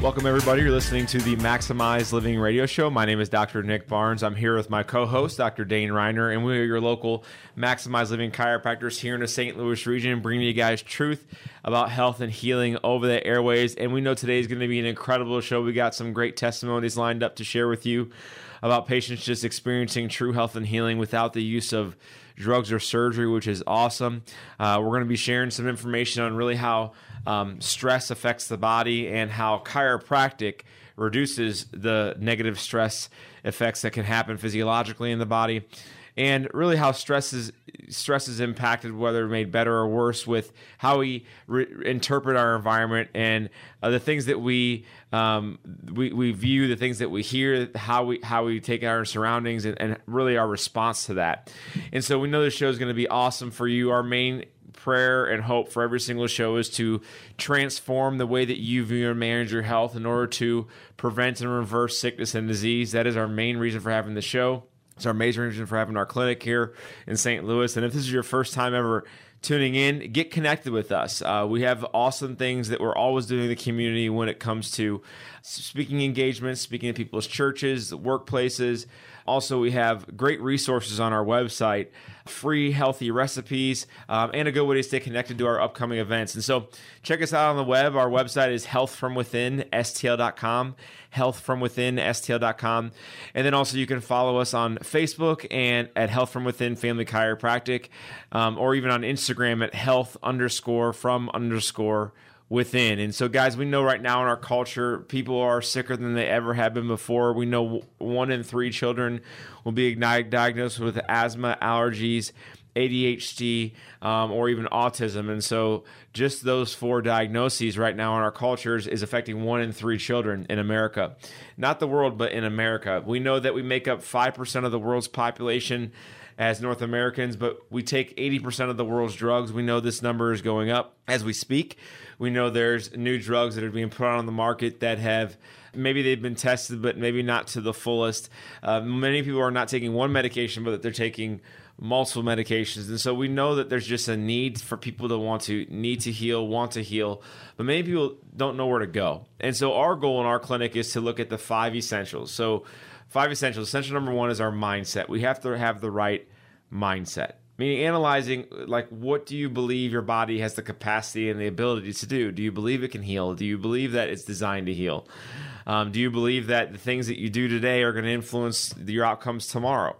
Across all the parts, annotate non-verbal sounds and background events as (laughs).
Welcome, everybody. You're listening to the Maximize Living Radio Show. My name is Dr. Nick Barnes. I'm here with my co host, Dr. Dane Reiner, and we are your local Maximize Living chiropractors here in the St. Louis region, bringing you guys truth about health and healing over the airways. And we know today is going to be an incredible show. We got some great testimonies lined up to share with you about patients just experiencing true health and healing without the use of drugs or surgery, which is awesome. Uh, we're going to be sharing some information on really how um, stress affects the body and how chiropractic reduces the negative stress effects that can happen physiologically in the body. And really how stress is stress is impacted whether made better or worse with how we re- interpret our environment and uh, the things that we, um, we we view the things that we hear how we how we take our surroundings and, and really our response to that. And so we know this show is going to be awesome for you. Our main prayer and hope for every single show is to transform the way that you view and manage your health in order to prevent and reverse sickness and disease. That is our main reason for having the show. It's our major reason for having our clinic here in St. Louis. And if this is your first time ever tuning in, get connected with us. Uh, we have awesome things that we're always doing in the community when it comes to speaking engagements, speaking to people's churches, workplaces. Also, we have great resources on our website, free healthy recipes, um, and a good way to stay connected to our upcoming events. And so, check us out on the web. Our website is healthfromwithinstl.com, healthfromwithinstl.com. And then also, you can follow us on Facebook and at Health From Within Family Chiropractic, um, or even on Instagram at health underscore from underscore within. And so, guys, we know right now in our culture, people are sicker than they ever have been before. We know one in three children will be diagnosed with asthma, allergies, ADHD, um, or even autism. And so, just those four diagnoses right now in our cultures is affecting one in three children in America. Not the world, but in America. We know that we make up 5% of the world's population as North Americans, but we take 80% of the world's drugs. We know this number is going up as we speak. We know there's new drugs that are being put on the market that have maybe they've been tested, but maybe not to the fullest. Uh, many people are not taking one medication, but they're taking multiple medications. And so we know that there's just a need for people to want to need to heal, want to heal, but many people don't know where to go. And so our goal in our clinic is to look at the five essentials. So five essentials. Essential number one is our mindset. We have to have the right mindset meaning analyzing like what do you believe your body has the capacity and the ability to do do you believe it can heal do you believe that it's designed to heal um, do you believe that the things that you do today are going to influence your outcomes tomorrow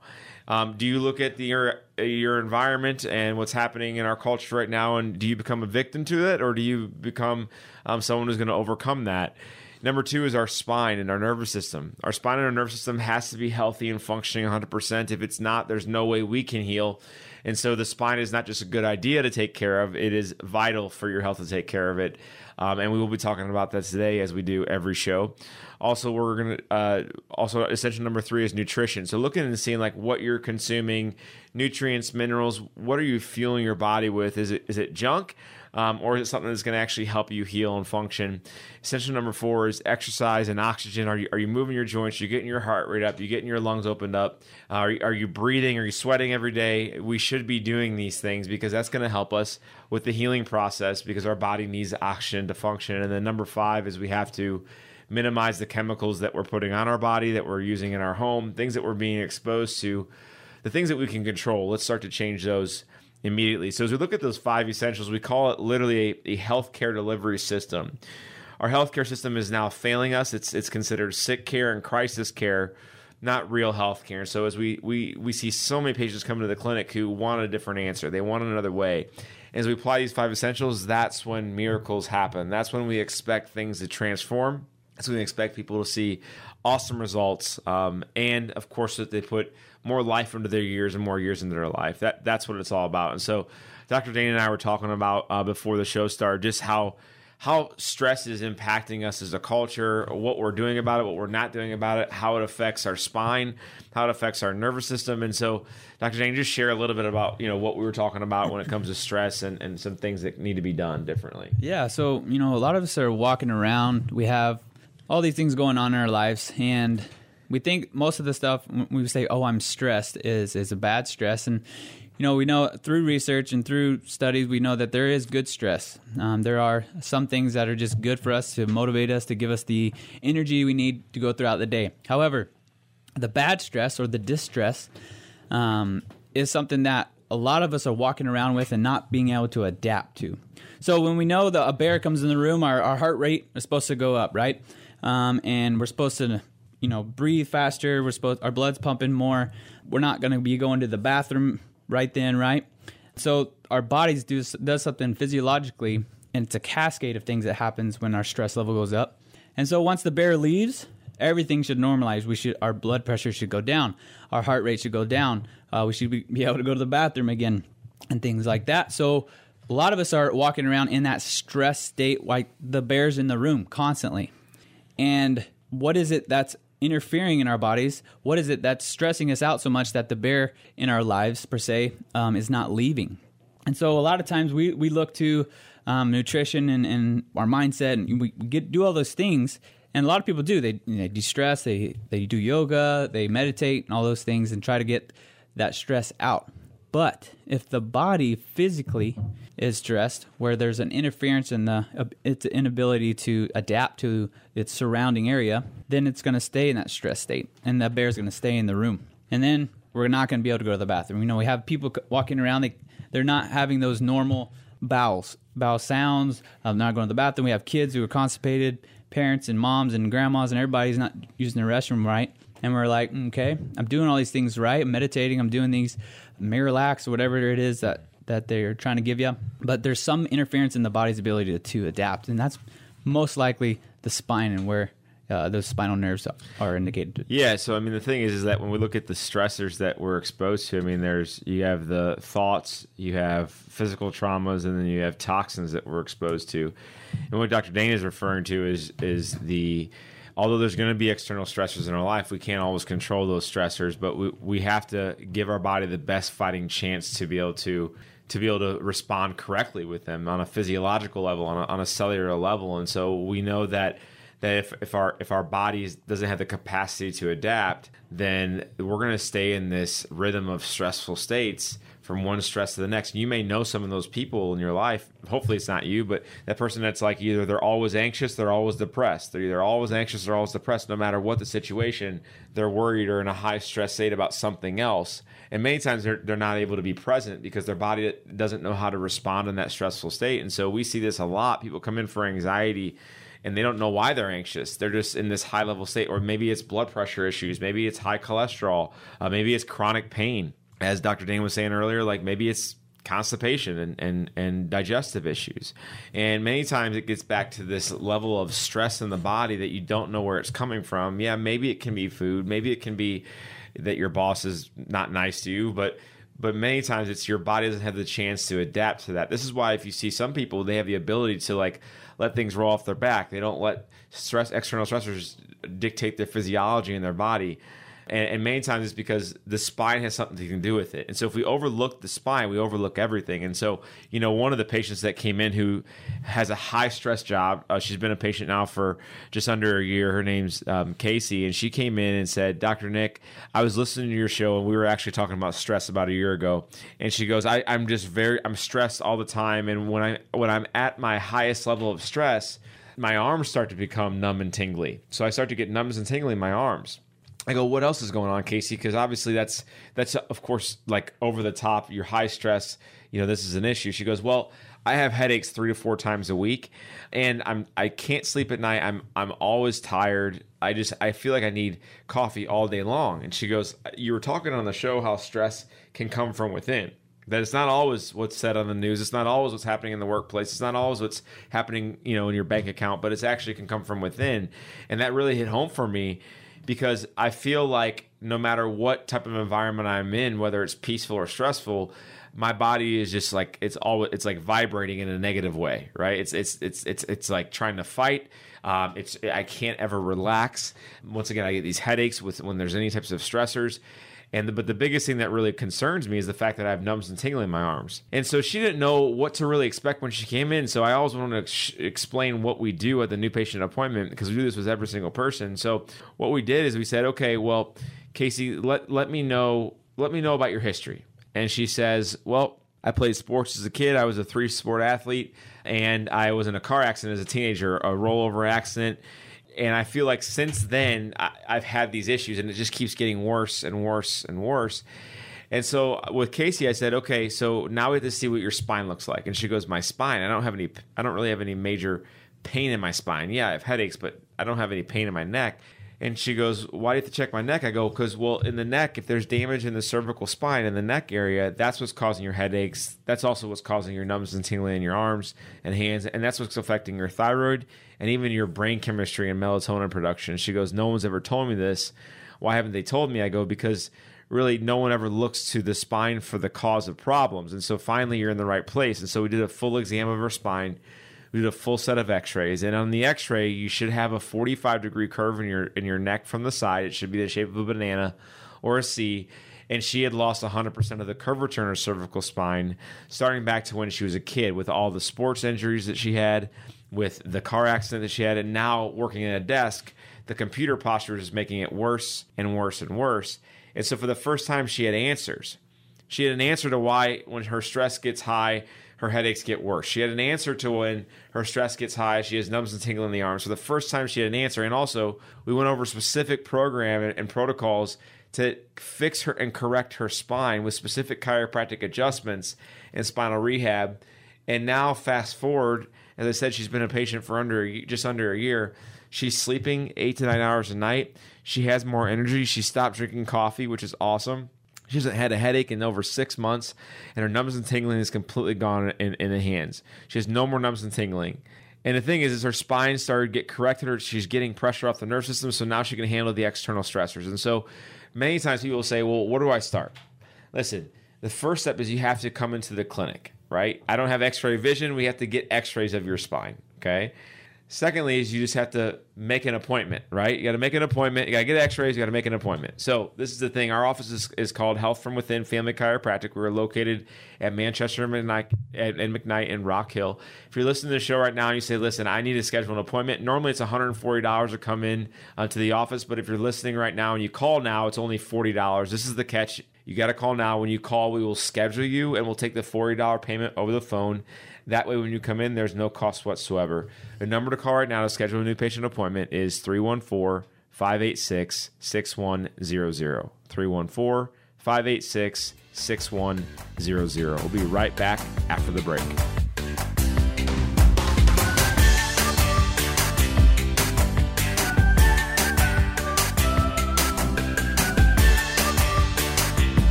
um, do you look at the, your your environment and what's happening in our culture right now and do you become a victim to it or do you become um, someone who's going to overcome that Number two is our spine and our nervous system. Our spine and our nervous system has to be healthy and functioning 100%. If it's not, there's no way we can heal. And so the spine is not just a good idea to take care of, it is vital for your health to take care of it. Um, and we will be talking about that today as we do every show. Also, we're gonna uh, also essential number three is nutrition. So looking and seeing like what you're consuming, nutrients, minerals. What are you fueling your body with? Is it is it junk? Um, or is it something that's going to actually help you heal and function? Essential number four is exercise and oxygen. Are you are you moving your joints? Are you getting your heart rate up? Are you getting your lungs opened up? Uh, are, are you breathing? Are you sweating every day? We should be doing these things because that's going to help us with the healing process because our body needs oxygen to function. And then number five is we have to minimize the chemicals that we're putting on our body, that we're using in our home, things that we're being exposed to, the things that we can control. Let's start to change those immediately. So as we look at those five essentials, we call it literally a, a healthcare delivery system. Our healthcare system is now failing us. It's it's considered sick care and crisis care not real health care. So as we we we see so many patients come to the clinic who want a different answer, they want another way. As we apply these five essentials, that's when miracles happen. That's when we expect things to transform. When we expect people to see awesome results, um, and of course that they put more life into their years and more years into their life. That that's what it's all about. And so, Dr. Dane and I were talking about uh, before the show started just how how stress is impacting us as a culture, what we're doing about it, what we're not doing about it, how it affects our spine, how it affects our nervous system. And so, Dr. Dane, just share a little bit about you know what we were talking about when it comes to stress and, and some things that need to be done differently. Yeah, so you know, a lot of us are walking around. We have all these things going on in our lives, and we think most of the stuff we say, "Oh, I'm stressed," is is a bad stress, and you know, we know through research and through studies, we know that there is good stress. Um, there are some things that are just good for us to motivate us, to give us the energy we need to go throughout the day. However, the bad stress or the distress um, is something that a lot of us are walking around with and not being able to adapt to. So when we know that a bear comes in the room, our, our heart rate is supposed to go up, right? Um, and we're supposed to, you know, breathe faster. We're supposed our blood's pumping more. We're not going to be going to the bathroom right then, right? So our bodies do does something physiologically, and it's a cascade of things that happens when our stress level goes up. And so once the bear leaves, everything should normalize. We should our blood pressure should go down, our heart rate should go down. Uh, we should be, be able to go to the bathroom again, and things like that. So a lot of us are walking around in that stress state, like the bear's in the room constantly. And what is it that's interfering in our bodies? What is it that's stressing us out so much that the bear in our lives, per se, um, is not leaving? And so a lot of times we, we look to um, nutrition and, and our mindset, and we get do all those things. And a lot of people do. They, they de-stress, they, they do yoga, they meditate, and all those things, and try to get that stress out. But if the body physically is stressed, where there's an interference in the its inability to adapt to its surrounding area, then it's going to stay in that stress state, and the bear's going to stay in the room. And then we're not going to be able to go to the bathroom. You know, we have people walking around; they they're not having those normal bowels, bowel sounds of not going to the bathroom. We have kids who are constipated, parents and moms and grandmas, and everybody's not using the restroom right. And we're like, okay, I'm doing all these things right. I'm meditating. I'm doing these Miralax or whatever it is that that they're trying to give you. But there's some interference in the body's ability to, to adapt, and that's most likely the spine and where uh, those spinal nerves are indicated. Yeah. So I mean, the thing is, is that when we look at the stressors that we're exposed to, I mean, there's you have the thoughts, you have physical traumas, and then you have toxins that we're exposed to. And what Dr. Dane is referring to is is the although there's going to be external stressors in our life, we can't always control those stressors, but we, we have to give our body the best fighting chance to be able to to be able to respond correctly with them on a physiological level, on a, on a cellular level. And so we know that that if, if our if our body doesn't have the capacity to adapt, then we're going to stay in this rhythm of stressful states from one stress to the next. You may know some of those people in your life. Hopefully, it's not you, but that person that's like either they're always anxious, they're always depressed. They're either always anxious or always depressed. No matter what the situation, they're worried or in a high stress state about something else. And many times they're, they're not able to be present because their body doesn't know how to respond in that stressful state. And so we see this a lot. People come in for anxiety and they don't know why they're anxious. They're just in this high level state, or maybe it's blood pressure issues, maybe it's high cholesterol, uh, maybe it's chronic pain as Dr. Dane was saying earlier, like maybe it's constipation and, and, and digestive issues. And many times it gets back to this level of stress in the body that you don't know where it's coming from. Yeah, maybe it can be food, maybe it can be that your boss is not nice to you, but but many times it's your body doesn't have the chance to adapt to that. This is why if you see some people, they have the ability to like let things roll off their back. They don't let stress external stressors dictate their physiology in their body and, and many times it's because the spine has something to do with it. And so if we overlook the spine, we overlook everything. And so you know, one of the patients that came in who has a high stress job, uh, she's been a patient now for just under a year. Her name's um, Casey, and she came in and said, "Dr. Nick, I was listening to your show, and we were actually talking about stress about a year ago." And she goes, I, "I'm just very, I'm stressed all the time, and when I when I'm at my highest level of stress." my arms start to become numb and tingly. So I start to get numbness and tingly in my arms. I go, what else is going on, Casey? Because obviously that's that's of course like over the top. You're high stress. You know this is an issue. She goes, well, I have headaches three to four times a week, and I'm I can't sleep at night. I'm I'm always tired. I just I feel like I need coffee all day long. And she goes, "You were talking on the show how stress can come from within." That it's not always what's said on the news. It's not always what's happening in the workplace. It's not always what's happening, you know, in your bank account, but it's actually can come from within. And that really hit home for me because I feel like no matter what type of environment I'm in, whether it's peaceful or stressful, my body is just like it's all it's like vibrating in a negative way, right? It's it's it's it's it's like trying to fight. Um, it's I can't ever relax. Once again, I get these headaches with when there's any types of stressors. And the, but the biggest thing that really concerns me is the fact that I have numbs and tingling in my arms. And so she didn't know what to really expect when she came in. So I always want to ex- explain what we do at the new patient appointment because we do this with every single person. So what we did is we said, okay, well, Casey, let let me know let me know about your history. And she says, well, I played sports as a kid. I was a three sport athlete, and I was in a car accident as a teenager, a rollover accident and I feel like since then I, have had these issues, and it just keeps getting worse and worse and worse. And so with Casey, I said, okay, so now we have to see what your spine looks like. And she goes, my spine. I don't have any. I don't really have any major pain in my spine. Yeah, I have headaches, but I don't have any pain in my neck. And she goes, Why do you have to check my neck? I go, Because, well, in the neck, if there's damage in the cervical spine in the neck area, that's what's causing your headaches. That's also what's causing your numbness and tingling in your arms and hands. And that's what's affecting your thyroid and even your brain chemistry and melatonin production. She goes, No one's ever told me this. Why haven't they told me? I go, Because really no one ever looks to the spine for the cause of problems. And so finally, you're in the right place. And so we did a full exam of her spine we did a full set of x-rays and on the x-ray you should have a 45 degree curve in your in your neck from the side. It should be the shape of a banana or a c. And she had lost 100% of the curvature in her cervical spine starting back to when she was a kid with all the sports injuries that she had with the car accident that she had and now working at a desk the computer posture is making it worse and worse and worse. And so for the first time she had answers. She had an answer to why when her stress gets high her headaches get worse. She had an answer to when her stress gets high, she has numbness and tingling in the arms. For the first time she had an answer, and also we went over specific program and, and protocols to fix her and correct her spine with specific chiropractic adjustments and spinal rehab. And now, fast forward, as I said, she's been a patient for under just under a year. She's sleeping eight to nine hours a night. She has more energy. She stopped drinking coffee, which is awesome. She hasn't had a headache in over six months, and her numbness and tingling is completely gone in, in the hands. She has no more numbness and tingling. And the thing is, is her spine started to get corrected. Her, she's getting pressure off the nerve system, so now she can handle the external stressors. And so, many times people say, "Well, where do I start?" Listen, the first step is you have to come into the clinic, right? I don't have X-ray vision. We have to get X-rays of your spine. Okay, Secondly, is you just have to make an appointment, right? You got to make an appointment. You got to get X-rays. You got to make an appointment. So this is the thing. Our office is, is called Health from Within Family Chiropractic. We're located at Manchester and McKnight, and in Rock Hill. If you're listening to the show right now and you say, "Listen, I need to schedule an appointment," normally it's $140 to come in uh, to the office. But if you're listening right now and you call now, it's only $40. This is the catch. You got to call now. When you call, we will schedule you and we'll take the $40 payment over the phone. That way, when you come in, there's no cost whatsoever. The number to call right now to schedule a new patient appointment is 314 586 6100. 314 586 6100. We'll be right back after the break.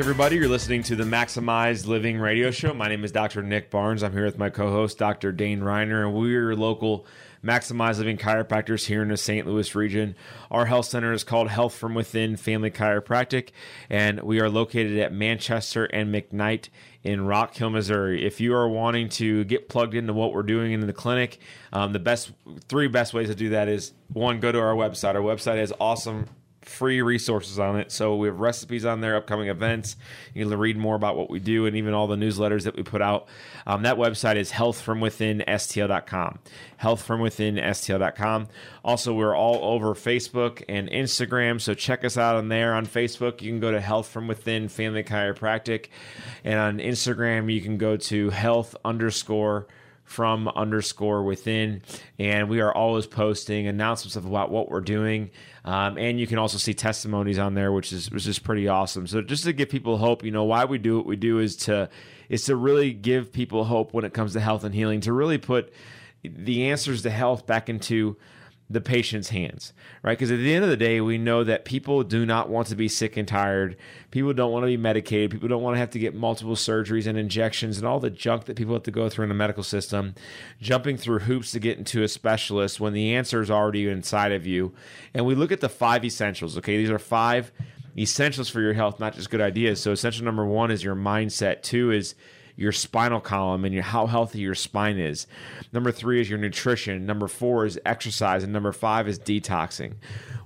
Everybody. You're listening to the Maximized Living Radio Show. My name is Dr. Nick Barnes. I'm here with my co host, Dr. Dane Reiner, and we're local Maximized Living chiropractors here in the St. Louis region. Our health center is called Health from Within Family Chiropractic, and we are located at Manchester and McKnight in Rock Hill, Missouri. If you are wanting to get plugged into what we're doing in the clinic, um, the best three best ways to do that is one, go to our website. Our website has awesome free resources on it. So we have recipes on there, upcoming events. You can read more about what we do and even all the newsletters that we put out. Um, that website is healthfromwithinstl.com. Healthfromwithinstl.com. Also, we're all over Facebook and Instagram. So check us out on there on Facebook. You can go to Health From Within Family Chiropractic. And on Instagram, you can go to health underscore from underscore within. And we are always posting announcements of about what we're doing. Um, and you can also see testimonies on there, which is which is pretty awesome. So just to give people hope, you know, why we do what we do is to is to really give people hope when it comes to health and healing, to really put the answers to health back into the patient's hands, right? Because at the end of the day, we know that people do not want to be sick and tired. People don't want to be medicated. People don't want to have to get multiple surgeries and injections and all the junk that people have to go through in the medical system, jumping through hoops to get into a specialist when the answer is already inside of you. And we look at the five essentials, okay? These are five essentials for your health, not just good ideas. So, essential number one is your mindset, two is your spinal column and your, how healthy your spine is. Number three is your nutrition. Number four is exercise. And number five is detoxing.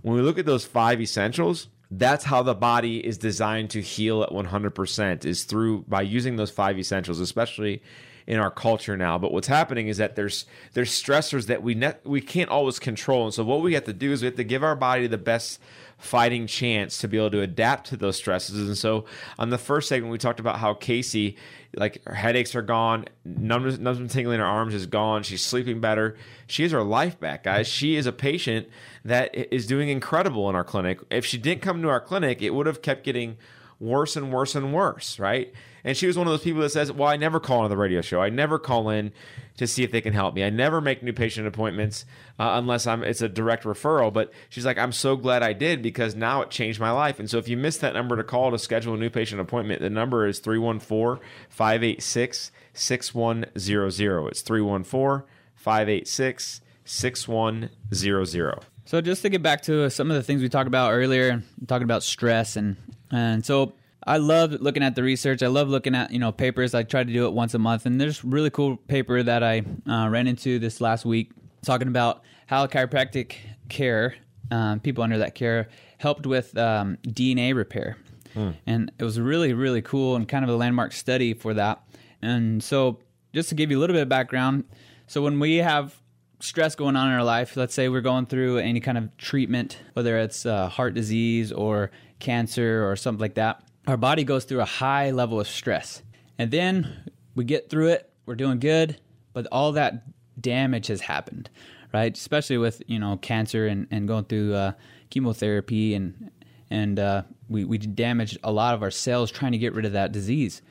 When we look at those five essentials, that's how the body is designed to heal at 100% is through by using those five essentials, especially in our culture now. But what's happening is that there's there's stressors that we ne- we can't always control, and so what we have to do is we have to give our body the best fighting chance to be able to adapt to those stresses. And so on the first segment, we talked about how Casey, like her headaches are gone, numbness, numbness tingling in her arms is gone. She's sleeping better. She has her life back, guys. She is a patient that is doing incredible in our clinic. If she didn't come to our clinic, it would have kept getting worse and worse and worse, right? And she was one of those people that says, Well, I never call on the radio show. I never call in to see if they can help me. I never make new patient appointments uh, unless I'm it's a direct referral. But she's like, I'm so glad I did because now it changed my life. And so if you missed that number to call to schedule a new patient appointment, the number is 314 586 6100. It's 314 586 6100. So just to get back to some of the things we talked about earlier, talking about stress and and so I love looking at the research. I love looking at you know papers. I try to do it once a month, and there's really cool paper that I uh, ran into this last week talking about how chiropractic care, um, people under that care, helped with um, DNA repair, hmm. and it was really really cool and kind of a landmark study for that. And so, just to give you a little bit of background, so when we have stress going on in our life, let's say we're going through any kind of treatment, whether it's uh, heart disease or cancer or something like that our body goes through a high level of stress. And then we get through it, we're doing good, but all that damage has happened, right? Especially with, you know, cancer and, and going through uh, chemotherapy and and uh, we, we damaged a lot of our cells trying to get rid of that disease.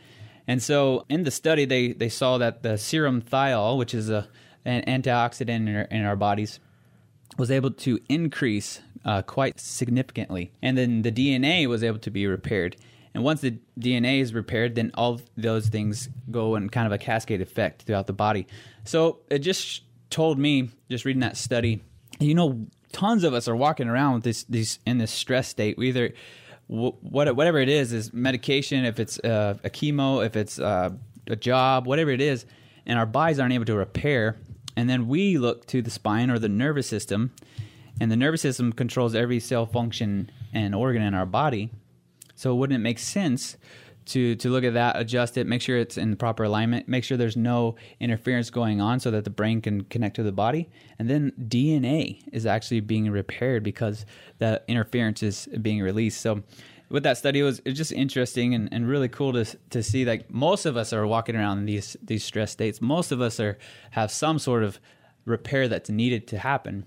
And so in the study, they, they saw that the serum thiol, which is a, an antioxidant in our, in our bodies, was able to increase uh, quite significantly. And then the DNA was able to be repaired. And once the DNA is repaired, then all those things go in kind of a cascade effect throughout the body. So it just told me, just reading that study, you know, tons of us are walking around with this, these in this stress state. We either what whatever it is is medication, if it's uh, a chemo, if it's uh, a job, whatever it is, and our bodies aren't able to repair. And then we look to the spine or the nervous system, and the nervous system controls every cell function and organ in our body. So wouldn't it make sense to to look at that, adjust it, make sure it's in the proper alignment, make sure there's no interference going on so that the brain can connect to the body. And then DNA is actually being repaired because the interference is being released. So with that study it was, it was just interesting and, and really cool to to see like most of us are walking around in these these stress states. Most of us are have some sort of repair that's needed to happen.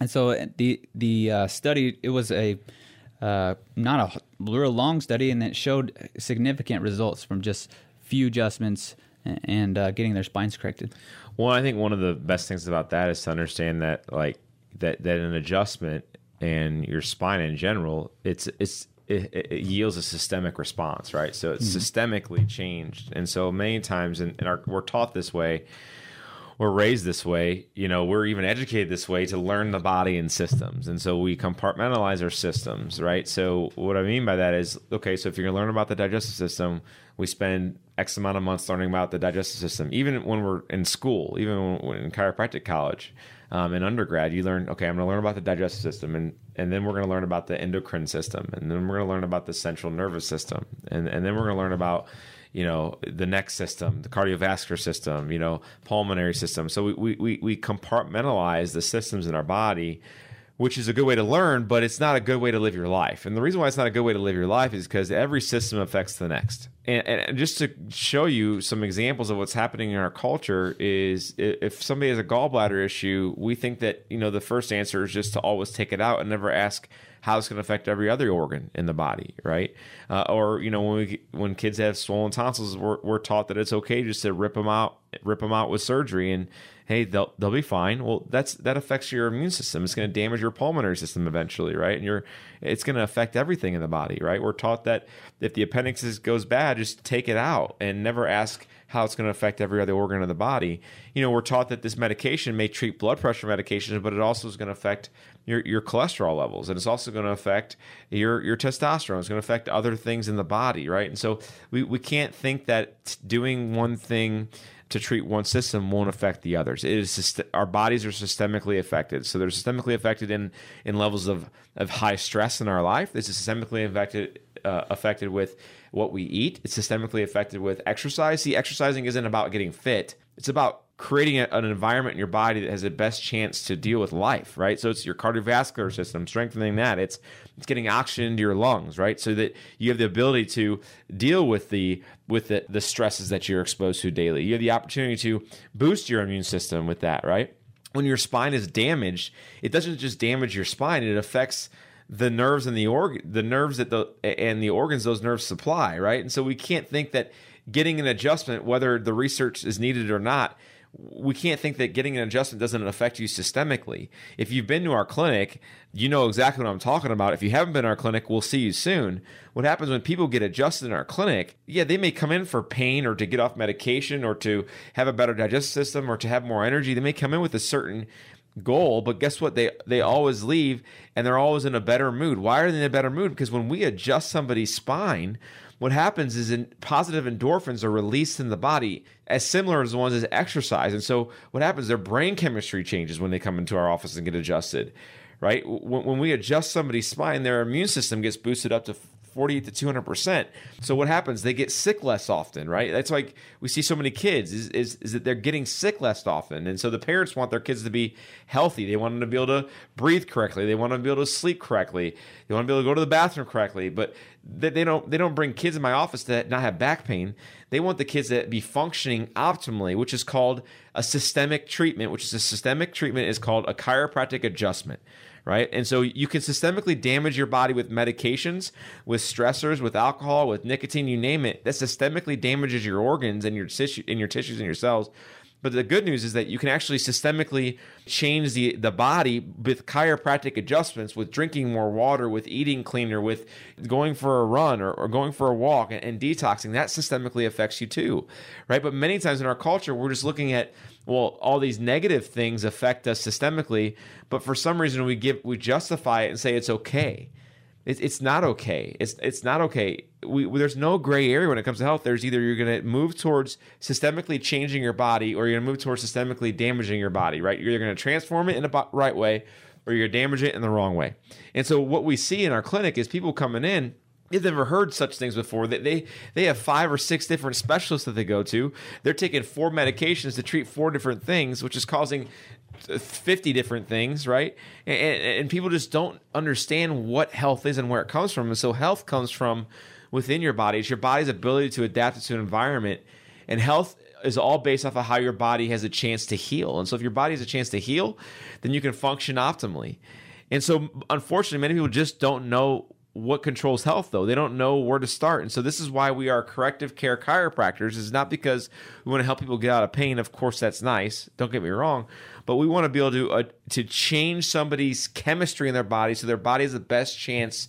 And so the the uh, study it was a uh, not a real long study, and it showed significant results from just few adjustments and uh, getting their spines corrected. Well, I think one of the best things about that is to understand that like that that an adjustment and your spine in general, it's it's it, it, yields a systemic response, right? So it's mm-hmm. systemically changed, and so many times, and our, we're taught this way we're raised this way, you know, we're even educated this way to learn the body and systems. And so we compartmentalize our systems, right? So what I mean by that is, okay, so if you're going to learn about the digestive system, we spend X amount of months learning about the digestive system. Even when we're in school, even when in chiropractic college, um, in undergrad, you learn, okay, I'm going to learn about the digestive system, and, and then we're going to learn about the endocrine system, and then we're going to learn about the central nervous system, and, and then we're going to learn about you know the neck system the cardiovascular system you know pulmonary system so we, we, we compartmentalize the systems in our body which is a good way to learn, but it's not a good way to live your life. And the reason why it's not a good way to live your life is because every system affects the next. And, and, just to show you some examples of what's happening in our culture is if somebody has a gallbladder issue, we think that you know the first answer is just to always take it out and never ask how it's going to affect every other organ in the body, right? Uh, or you know when we when kids have swollen tonsils, we're, we're taught that it's okay just to rip them out, rip them out with surgery, and hey, they'll they'll be fine. Well, that's that affects your immune system. It's going to damage your pulmonary system eventually, right? And you're it's going to affect everything in the body, right? We're taught that if the appendix goes bad, just take it out and never ask how it's going to affect every other organ of the body. You know, we're taught that this medication may treat blood pressure medications, but it also is going to affect your, your cholesterol levels, and it's also going to affect your your testosterone. It's going to affect other things in the body, right? And so we, we can't think that doing one thing to treat one system won't affect the others. It is our bodies are systemically affected, so they're systemically affected in in levels of of high stress in our life. This is systemically affected uh, affected with what we eat. It's systemically affected with exercise. See, exercising isn't about getting fit. It's about creating a, an environment in your body that has the best chance to deal with life, right? So it's your cardiovascular system, strengthening that. It's it's getting oxygen into your lungs, right? So that you have the ability to deal with the with the, the stresses that you're exposed to daily. You have the opportunity to boost your immune system with that, right? When your spine is damaged, it doesn't just damage your spine; it affects the nerves and the organ, the nerves that the and the organs those nerves supply, right? And so we can't think that getting an adjustment, whether the research is needed or not, we can't think that getting an adjustment doesn't affect you systemically. If you've been to our clinic, you know exactly what I'm talking about. If you haven't been to our clinic, we'll see you soon. What happens when people get adjusted in our clinic? Yeah, they may come in for pain or to get off medication or to have a better digestive system or to have more energy. They may come in with a certain goal, but guess what? They they always leave and they're always in a better mood. Why are they in a better mood? Because when we adjust somebody's spine, what happens is in positive endorphins are released in the body as similar as the ones as exercise. And so what happens, their brain chemistry changes when they come into our office and get adjusted, right? When, when we adjust somebody's spine, their immune system gets boosted up to 40 to 200%. So what happens? They get sick less often, right? That's like we see so many kids is, is, is that they're getting sick less often. And so the parents want their kids to be healthy. They want them to be able to breathe correctly. They want them to be able to sleep correctly. They want to be able to go to the bathroom correctly. But they, they don't they don't bring kids in my office that not have back pain. They want the kids that be functioning optimally, which is called a systemic treatment, which is a systemic treatment is called a chiropractic adjustment right? And so you can systemically damage your body with medications, with stressors, with alcohol, with nicotine, you name it. That systemically damages your organs and your tissue, in your tissues and your cells. But the good news is that you can actually systemically change the, the body with chiropractic adjustments, with drinking more water, with eating cleaner, with going for a run or, or going for a walk and, and detoxing. That systemically affects you too, right? But many times in our culture, we're just looking at well, all these negative things affect us systemically, but for some reason we give we justify it and say it's okay. It's, it's not okay. It's it's not okay. We, there's no gray area when it comes to health. There's either you're going to move towards systemically changing your body, or you're going to move towards systemically damaging your body. Right? You're either going to transform it in the right way, or you're damage it in the wrong way. And so what we see in our clinic is people coming in they've never heard such things before. They, they they have five or six different specialists that they go to. They're taking four medications to treat four different things, which is causing 50 different things, right? And, and, people just don't understand what health is and where it comes from. And so health comes from within your body. It's your body's ability to adapt to an environment. And health is all based off of how your body has a chance to heal. And so if your body has a chance to heal, then you can function optimally. And so unfortunately, many people just don't know what controls health though. They don't know where to start. And so this is why we are corrective care chiropractors is not because we want to help people get out of pain. Of course that's nice. Don't get me wrong. But we want to be able to uh, to change somebody's chemistry in their body so their body has the best chance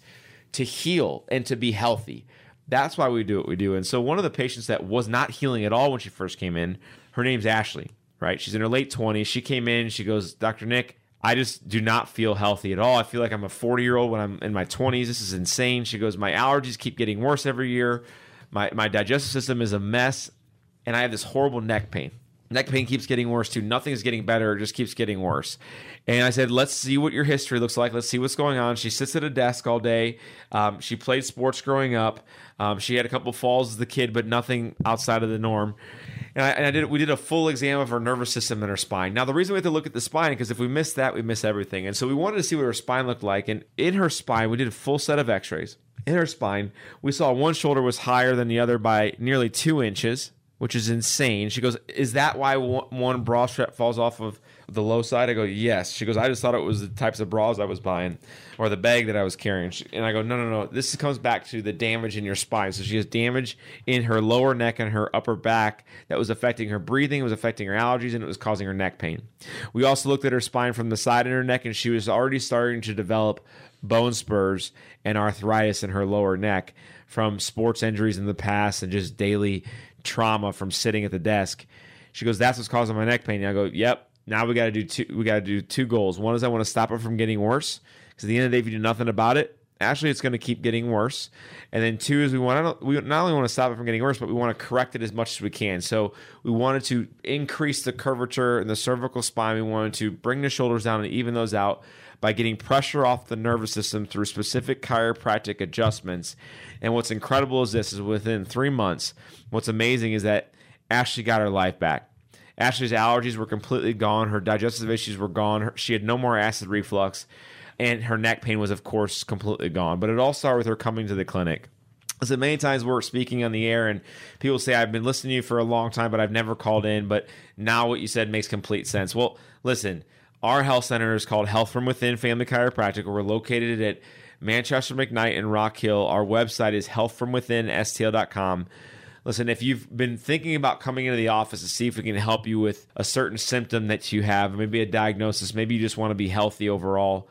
to heal and to be healthy. That's why we do what we do. And so one of the patients that was not healing at all when she first came in her name's ashley right? She's in her late 20s she came in. She goes dr nick I just do not feel healthy at all. I feel like I'm a 40 year old when I'm in my 20s. This is insane. She goes, My allergies keep getting worse every year. My, my digestive system is a mess. And I have this horrible neck pain. Neck pain keeps getting worse too. Nothing is getting better. It just keeps getting worse. And I said, let's see what your history looks like. Let's see what's going on. She sits at a desk all day. Um, she played sports growing up. Um, she had a couple falls as a kid, but nothing outside of the norm. and I, and I, did we did a full exam of her nervous system and her spine. Now the reason we have to look at the spine because if we miss that, we miss everything. And so we wanted to see what her spine looked like. And in her spine, we did a full set of X-rays. In her spine, we saw one shoulder was higher than the other by nearly two inches, which is insane. She goes, "Is that why one bra strap falls off of the low side?" I go, "Yes." She goes, "I just thought it was the types of bras I was buying." or the bag that I was carrying. And I go, no, no, no. This comes back to the damage in your spine. So she has damage in her lower neck and her upper back that was affecting her breathing, it was affecting her allergies, and it was causing her neck pain. We also looked at her spine from the side of her neck, and she was already starting to develop bone spurs and arthritis in her lower neck from sports injuries in the past and just daily trauma from sitting at the desk. She goes, "That's what's causing my neck pain." And I go, "Yep." Now we got to do two. We got to do two goals. One is I want to stop it from getting worse, because at the end of the day, if you do nothing about it, actually it's going to keep getting worse. And then two is we want to we not only want to stop it from getting worse, but we want to correct it as much as we can. So we wanted to increase the curvature in the cervical spine. We wanted to bring the shoulders down and even those out by getting pressure off the nervous system through specific chiropractic adjustments. And what's incredible is this is within three months, what's amazing is that Ashley got her life back. Ashley's allergies were completely gone. Her digestive issues were gone. She had no more acid reflux and her neck pain was, of course, completely gone. But it all started with her coming to the clinic. So many times we're speaking on the air and people say, I've been listening to you for a long time, but I've never called in. But now what you said makes complete sense. Well, listen, our health center is called Health from Within Family Chiropractic. We're located at Manchester McKnight and Rock Hill. Our website is healthfromwithinstl.com. Listen, if you've been thinking about coming into the office to see if we can help you with a certain symptom that you have, maybe a diagnosis, maybe you just want to be healthy overall,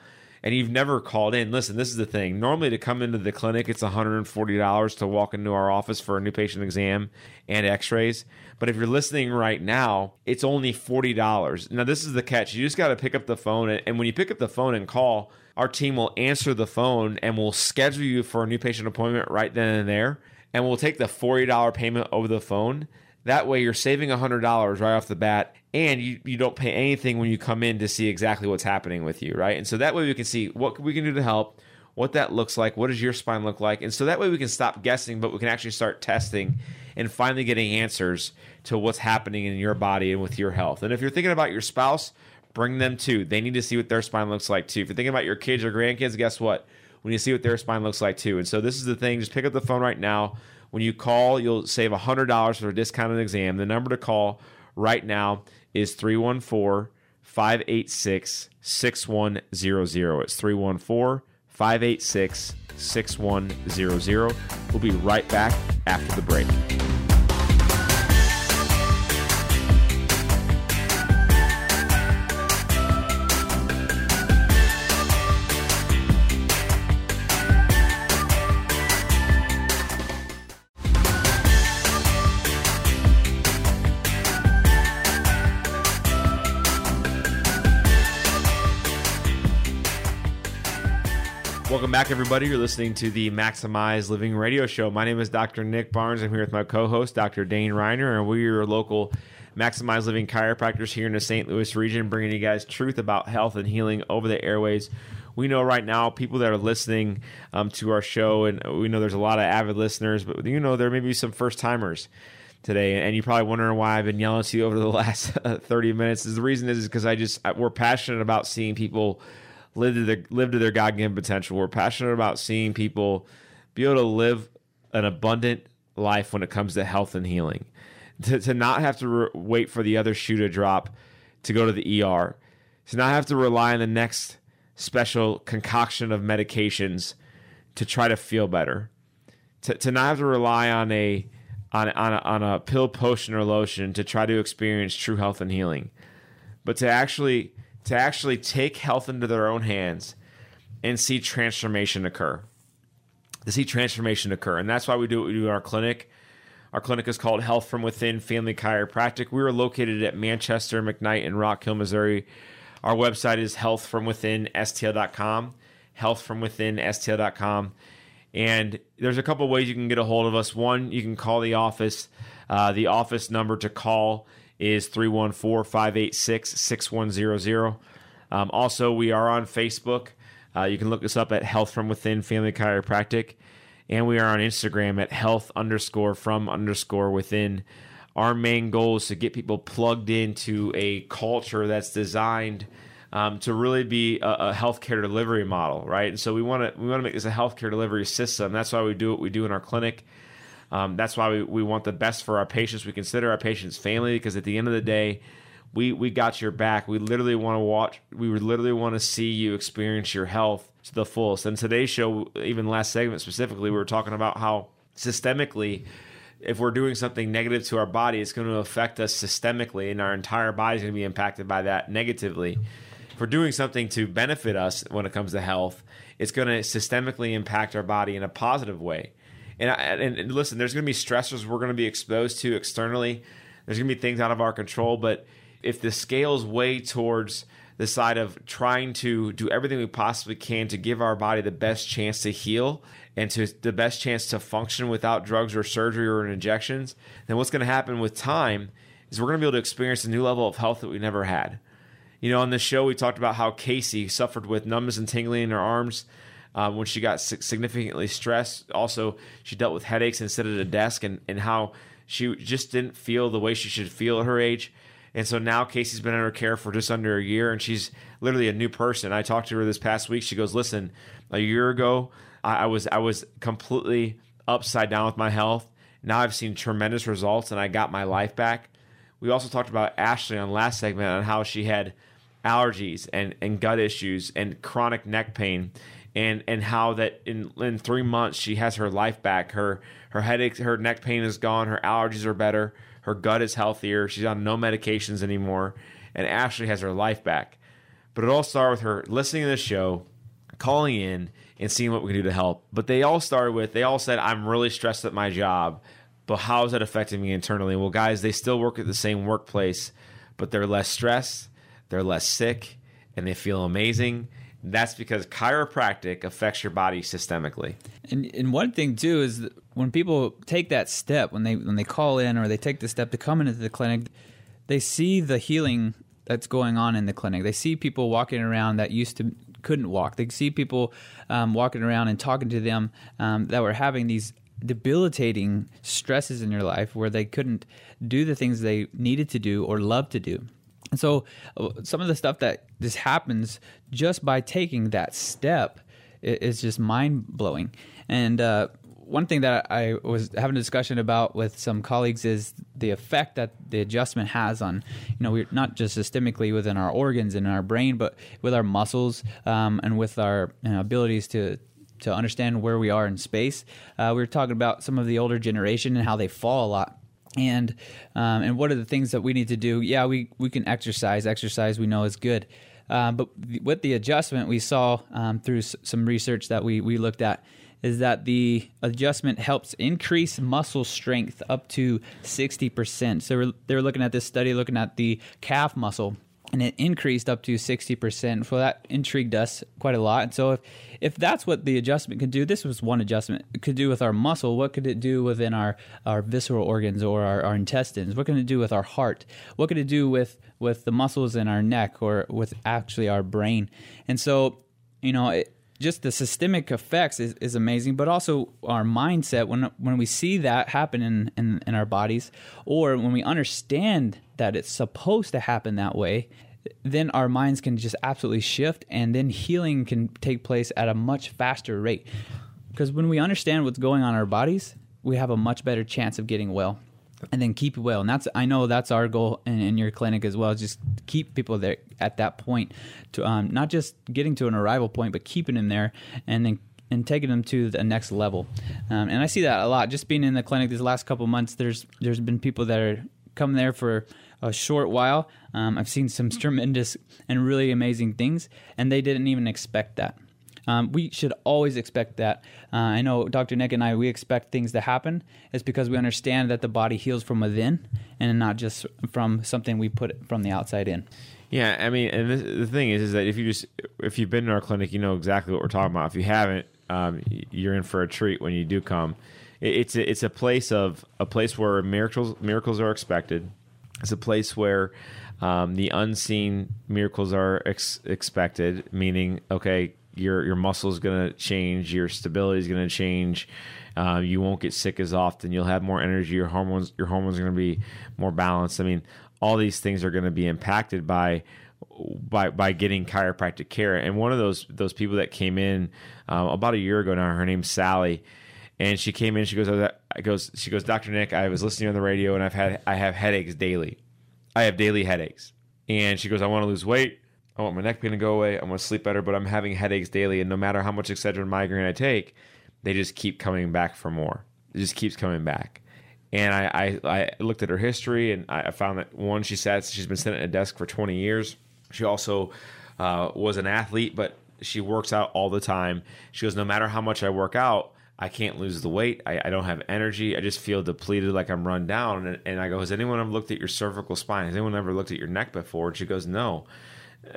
and you've never called in, listen, this is the thing. Normally, to come into the clinic, it's $140 to walk into our office for a new patient exam and x rays. But if you're listening right now, it's only $40. Now, this is the catch. You just got to pick up the phone. And when you pick up the phone and call, our team will answer the phone and will schedule you for a new patient appointment right then and there. And we'll take the $40 payment over the phone. That way, you're saving $100 right off the bat and you, you don't pay anything when you come in to see exactly what's happening with you, right? And so that way we can see what we can do to help, what that looks like, what does your spine look like, and so that way we can stop guessing, but we can actually start testing and finally getting answers to what's happening in your body and with your health. And if you're thinking about your spouse, bring them too. They need to see what their spine looks like too. If you're thinking about your kids or grandkids, guess what? We need to see what their spine looks like too. And so this is the thing. Just pick up the phone right now. When you call, you'll save $100 for a discounted exam. The number to call right now is 314 586 6100. It's 314 586 6100. We'll be right back after the break. Back, everybody. You're listening to the Maximize Living Radio Show. My name is Dr. Nick Barnes. I'm here with my co host, Dr. Dane Reiner, and we are local Maximize Living chiropractors here in the St. Louis region, bringing you guys truth about health and healing over the airways. We know right now people that are listening um, to our show, and we know there's a lot of avid listeners, but you know there may be some first timers today, and you're probably wondering why I've been yelling to you over the (laughs) last 30 minutes. Is The reason is because I just we're passionate about seeing people live to their live to their God given potential. We're passionate about seeing people be able to live an abundant life when it comes to health and healing. To, to not have to re- wait for the other shoe to drop to go to the ER. To not have to rely on the next special concoction of medications to try to feel better. To, to not have to rely on a on, on, a, on a pill, potion, or lotion to try to experience true health and healing, but to actually to actually take health into their own hands and see transformation occur. To see transformation occur. And that's why we do what we do in our clinic. Our clinic is called Health from Within Family Chiropractic. We are located at Manchester, McKnight, and Rock Hill, Missouri. Our website is healthfromwithinstl.com. Healthfromwithinstl.com. And there's a couple ways you can get a hold of us. One, you can call the office. Uh, the office number to call is 314 586 6100. Um, also, we are on Facebook. Uh, you can look us up at Health from Within Family Chiropractic. And we are on Instagram at health underscore from underscore within. our main goal is to get people plugged into a culture that's designed um, to really be a, a, healthcare delivery model, right? And so we want to we want to make this a healthcare delivery system. That's why we do what we do in our clinic. Um, that's why we, we want the best for our patients. We consider our patients family because at the end of the day, we we got your back. We literally want to watch. We literally want to see you experience your health to the fullest. And today's show, even last segment specifically, we were talking about how systemically, if we're doing something negative to our body, it's going to affect us systemically, and our entire body is going to be impacted by that negatively. If we're doing something to benefit us when it comes to health, it's going to systemically impact our body in a positive way. And, and, and listen, there's going to be stressors we're going to be exposed to externally. There's going to be things out of our control, but if the scales weigh towards the side of trying to do everything we possibly can to give our body the best chance to heal and to the best chance to function without drugs or surgery or injections, then what's going to happen with time is we're going to be able to experience a new level of health that we never had. You know, on this show, we talked about how Casey suffered with numbness and tingling in her arms um, when she got significantly stressed. Also, she dealt with headaches and sit at a desk, and, and how she just didn't feel the way she should feel at her age. And so now Casey's been under care for just under a year, and she's literally a new person. I talked to her this past week. She goes, "Listen, a year ago, I, I was I was completely upside down with my health. Now I've seen tremendous results, and I got my life back." We also talked about Ashley on last segment on how she had allergies and, and gut issues and chronic neck pain and and how that in in three months she has her life back. Her her headache, her neck pain is gone. Her allergies are better. Her gut is healthier. She's on no medications anymore. And Ashley has her life back. But it all started with her listening to the show, calling in, and seeing what we can do to help. But they all started with, they all said, I'm really stressed at my job. But how is that affecting me internally? Well, guys, they still work at the same workplace, but they're less stressed, they're less sick, and they feel amazing that's because chiropractic affects your body systemically. And, and one thing too is when people take that step, when they when they call in or they take the step to come into the clinic, they see the healing that's going on in the clinic. They see people walking around that used to couldn't walk. They see people um, walking around and talking to them um, that were having these debilitating stresses in your life where they couldn't do the things they needed to do or loved to do. And so uh, some of the stuff that just happens just by taking that step is just mind blowing. And uh, one thing that I was having a discussion about with some colleagues is the effect that the adjustment has on, you know, we're not just systemically within our organs and our brain, but with our muscles um, and with our you know, abilities to to understand where we are in space. Uh, we were talking about some of the older generation and how they fall a lot and um, and what are the things that we need to do? Yeah, we we can exercise. Exercise we know is good, um, but with the adjustment we saw um, through s- some research that we we looked at is that the adjustment helps increase muscle strength up to 60%. So they're looking at this study looking at the calf muscle and it increased up to 60%. So that intrigued us quite a lot. And so if, if that's what the adjustment could do, this was one adjustment, it could do with our muscle, what could it do within our, our visceral organs or our, our intestines? What can it do with our heart? What could it do with, with the muscles in our neck or with actually our brain? And so, you know, it, just the systemic effects is, is amazing, but also our mindset when when we see that happen in, in, in our bodies, or when we understand that it's supposed to happen that way, then our minds can just absolutely shift, and then healing can take place at a much faster rate. Because when we understand what's going on in our bodies, we have a much better chance of getting well and then keep well. And that's I know that's our goal in, in your clinic as well. Just keep people there at that point to um, not just getting to an arrival point, but keeping them there and then and taking them to the next level. Um, and I see that a lot. Just being in the clinic these last couple months, there's there's been people that are come there for a short while. Um, I've seen some tremendous and really amazing things, and they didn't even expect that. Um, we should always expect that. Uh, I know Dr. Nick and I, we expect things to happen. It's because we understand that the body heals from within and not just from something we put from the outside in. Yeah, I mean, and this, the thing is, is that if you just if you've been in our clinic, you know exactly what we're talking about. If you haven't, um, you're in for a treat when you do come. It, it's a, it's a place of a place where miracles miracles are expected. It's a place where um, the unseen miracles are ex- expected. Meaning, okay, your your muscle is going to change, your stability is going to change. Uh, you won't get sick as often. You'll have more energy. Your hormones your hormones are going to be more balanced. I mean, all these things are going to be impacted by by by getting chiropractic care. And one of those those people that came in uh, about a year ago now, her name's Sally, and she came in. She goes, oh, goes, she goes, Doctor Nick, I was listening on the radio, and I've had I have headaches daily. I have daily headaches, and she goes, I want to lose weight. I want my neck pain to go away. I want to sleep better, but I'm having headaches daily, and no matter how much Excedrin migraine I take, they just keep coming back for more. It just keeps coming back. And I, I, I looked at her history, and I found that one, she sat, she's been sitting at a desk for 20 years she also uh, was an athlete, but she works out all the time. She goes, no matter how much I work out, I can't lose the weight. I, I don't have energy. I just feel depleted, like I'm run down. And, and I go, has anyone ever looked at your cervical spine? Has anyone ever looked at your neck before? And she goes, no.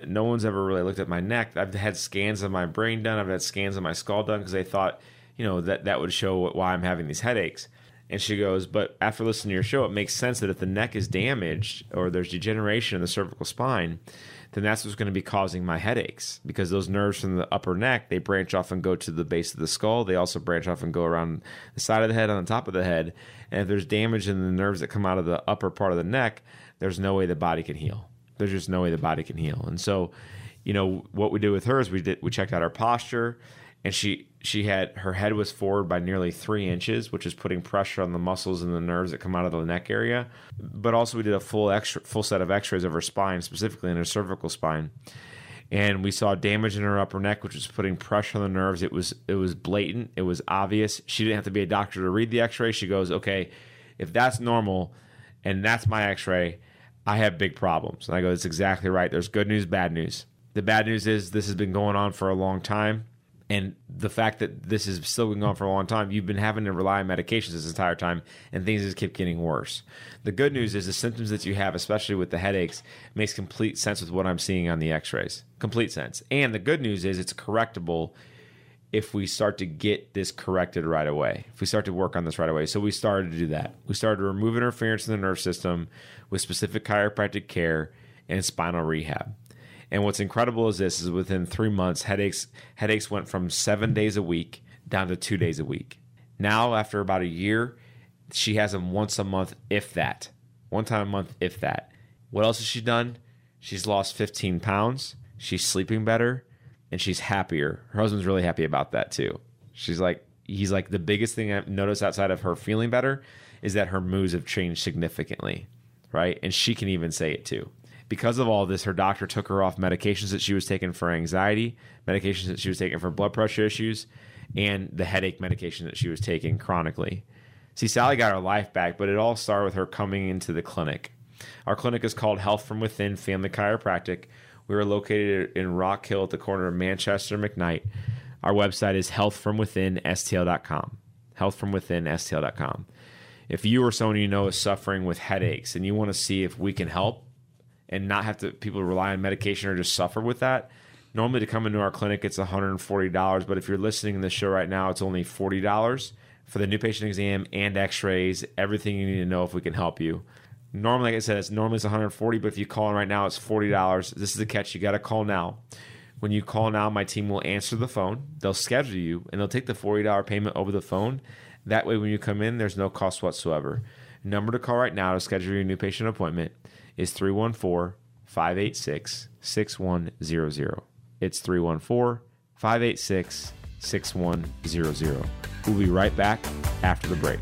No one's ever really looked at my neck. I've had scans of my brain done. I've had scans of my skull done because they thought, you know, that that would show why I'm having these headaches. And she goes, but after listening to your show, it makes sense that if the neck is damaged or there's degeneration in the cervical spine, then that's what's going to be causing my headaches because those nerves from the upper neck they branch off and go to the base of the skull. They also branch off and go around the side of the head on the top of the head. And if there's damage in the nerves that come out of the upper part of the neck, there's no way the body can heal. There's just no way the body can heal. And so, you know, what we did with her is we did we checked out our posture and she she had her head was forward by nearly three inches, which is putting pressure on the muscles and the nerves that come out of the neck area. But also, we did a full extra full set of X-rays of her spine, specifically in her cervical spine, and we saw damage in her upper neck, which was putting pressure on the nerves. It was it was blatant. It was obvious. She didn't have to be a doctor to read the X-ray. She goes, okay, if that's normal, and that's my X-ray, I have big problems. And I go, that's exactly right. There's good news, bad news. The bad news is this has been going on for a long time and the fact that this is still going on for a long time, you've been having to rely on medications this entire time, and things just keep getting worse. The good news is the symptoms that you have, especially with the headaches, makes complete sense with what I'm seeing on the X-rays. Complete sense. And the good news is it's correctable if we start to get this corrected right away. If we start to work on this right away. So we started to do that. We started to remove interference in the nerve system with specific chiropractic care and spinal rehab. And what's incredible is this: is within three months, headaches headaches went from seven days a week down to two days a week. Now, after about a year, she has them once a month, if that, one time a month, if that. What else has she done? She's lost 15 pounds. She's sleeping better, and she's happier. Her husband's really happy about that too. She's like, he's like the biggest thing I've noticed outside of her feeling better is that her moods have changed significantly, right? And she can even say it too because of all this, her doctor took her off medications that she was taking for anxiety, medications that she was taking for blood pressure issues, and the headache medication that she was taking chronically. See, Sally got her life back, but it all started with her coming into the clinic. Our clinic is called Health from Within Family Chiropractic. We are located in Rock Hill at the corner of Manchester and McKnight. Our website is healthfromwithinstl.com. Healthfromwithinstl.com. If you or someone you know is suffering with headaches and you want to see if we can help, and not have to people rely on medication or just suffer with that. Normally, to come into our clinic, it's $140, but if you're listening to the show right now, it's only $40 for the new patient exam and X-rays, everything you need to know if we can help you. Normally, like I said, it's normally it's 140, but if you call in right now, it's $40. This is the catch: you got to call now. When you call now, my team will answer the phone. They'll schedule you, and they'll take the $40 payment over the phone. That way, when you come in, there's no cost whatsoever. Number to call right now to schedule your new patient appointment is 314 586 6100. It's 314 586 6100. We'll be right back after the break.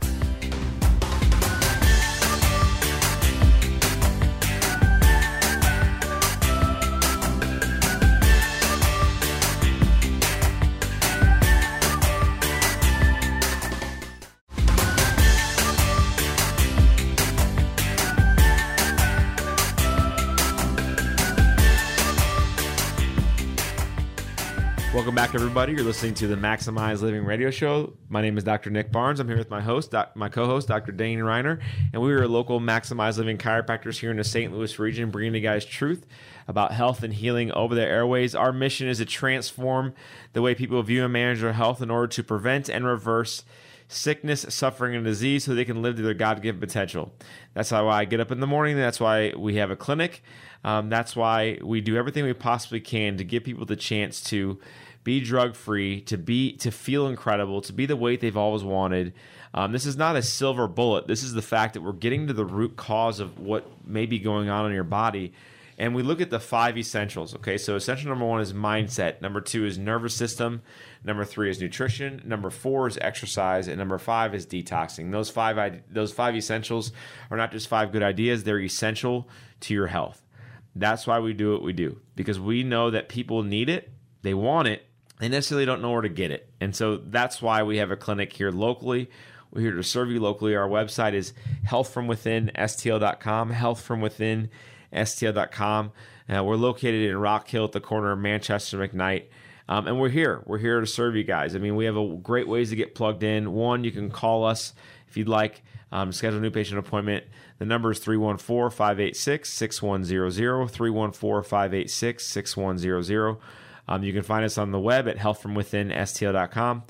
Welcome back, everybody. You're listening to the Maximize Living Radio Show. My name is Dr. Nick Barnes. I'm here with my host, doc, my co-host, Dr. Dane Reiner, and we are local Maximize Living chiropractors here in the St. Louis region, bringing you guys truth about health and healing over the airways. Our mission is to transform the way people view and manage their health in order to prevent and reverse sickness, suffering, and disease so they can live to their God given potential. That's why I get up in the morning. That's why we have a clinic. Um, that's why we do everything we possibly can to give people the chance to be drug free, to be to feel incredible, to be the weight they've always wanted. Um, this is not a silver bullet. This is the fact that we're getting to the root cause of what may be going on in your body. And we look at the five essentials. Okay, so essential number one is mindset. Number two is nervous system. Number three is nutrition. Number four is exercise, and number five is detoxing. Those five those five essentials are not just five good ideas; they're essential to your health. That's why we do what we do because we know that people need it, they want it, they necessarily don't know where to get it, and so that's why we have a clinic here locally. We're here to serve you locally. Our website is healthfromwithinstl.com. Healthfromwithinstl.com. Uh, we're located in Rock Hill at the corner of Manchester McKnight. Um, and we're here. We're here to serve you guys. I mean, we have a great ways to get plugged in. One, you can call us if you'd like um, schedule a new patient appointment. The number is 314 586 6100. 314 586 6100. Um, you can find us on the web at healthfromwithinstl.com.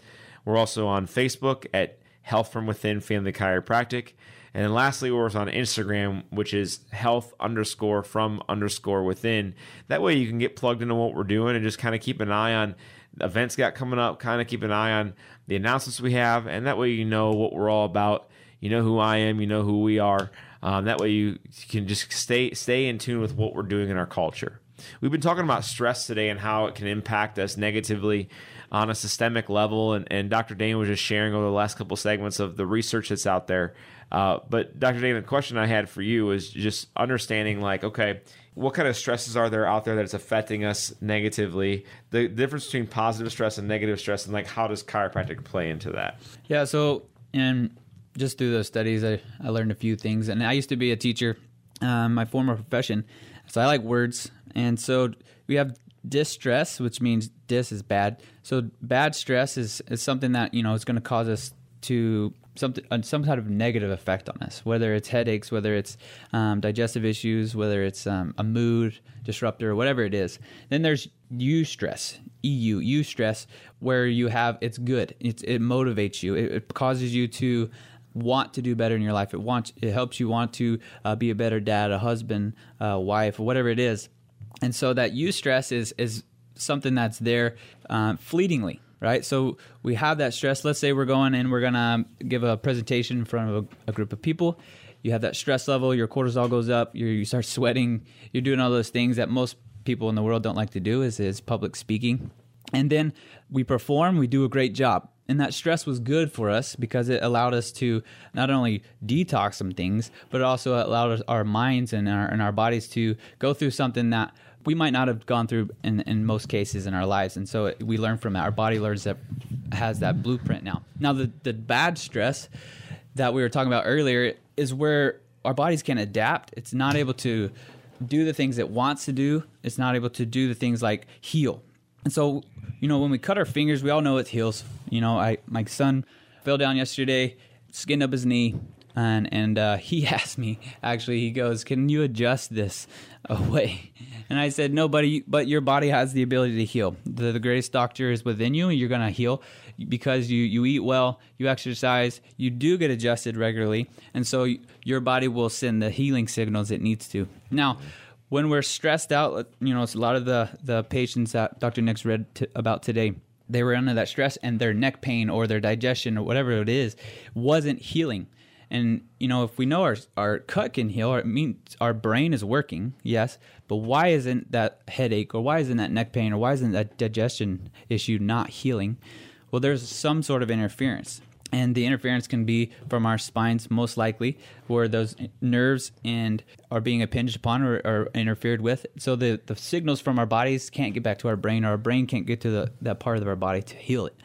We're also on Facebook at Health From Within Family Chiropractic. And then lastly, we're on Instagram, which is health underscore from underscore within. That way you can get plugged into what we're doing and just kind of keep an eye on events got coming up, kind of keep an eye on the announcements we have. And that way you know what we're all about. You know who I am, you know who we are. Um, that way you can just stay stay in tune with what we're doing in our culture. We've been talking about stress today and how it can impact us negatively on a systemic level. And, and Dr. Dane was just sharing over the last couple segments of the research that's out there uh, but Dr. Dane, the question I had for you is just understanding, like, okay, what kind of stresses are there out there that's affecting us negatively? The difference between positive stress and negative stress, and like, how does chiropractic play into that? Yeah. So, and just through those studies, I, I learned a few things. And I used to be a teacher, um, my former profession. So I like words. And so we have distress, which means dis is bad. So bad stress is, is something that, you know, is going to cause us to something uh, some kind of negative effect on us, whether it's headaches, whether it's um, digestive issues, whether it's um, a mood disruptor, or whatever it is. Then there's eustress, EU, eustress, where you have it's good, it's, it motivates you, it, it causes you to want to do better in your life. It wants it helps you want to uh, be a better dad, a husband, a wife, whatever it is. And so that eustress is is something that's there uh, fleetingly right? So we have that stress. Let's say we're going and we're gonna give a presentation in front of a, a group of people. You have that stress level. Your cortisol goes up. you start sweating. You're doing all those things that most people in the world don't like to do. Is is public speaking. And then we perform. We do a great job. And that stress was good for us because it allowed us to not only detox some things, but it also allowed our minds and our, and our bodies to go through something that we might not have gone through in, in most cases in our lives. And so we learn from it. Our body learns that has that blueprint now. Now, the, the bad stress that we were talking about earlier is where our bodies can adapt. It's not able to do the things it wants to do. It's not able to do the things like heal. And so, you know, when we cut our fingers, we all know it heals. You know, I my son fell down yesterday, skinned up his knee, and and uh, (laughs) he asked me actually. He goes, "Can you adjust this away?" (laughs) And I said, no, buddy, but your body has the ability to heal. The, the greatest doctor is within you, and you're to heal because you, you eat well, you exercise, you do get adjusted regularly, and so your body will send the healing signals it needs to. Now, when we're stressed out, you know, it's a lot of the, the patients that Dr. Nick's read t- about today they were under that stress and their neck pain or their digestion or whatever it is wasn't healing. And you know, if we know our our cut can heal, it means our brain is working, yes. But why isn't that headache, or why isn't that neck pain, or why isn't that digestion issue not healing? Well, there's some sort of interference, and the interference can be from our spines, most likely, where those nerves and are being impinged upon or, or interfered with. So the the signals from our bodies can't get back to our brain, or our brain can't get to the, that part of our body to heal it.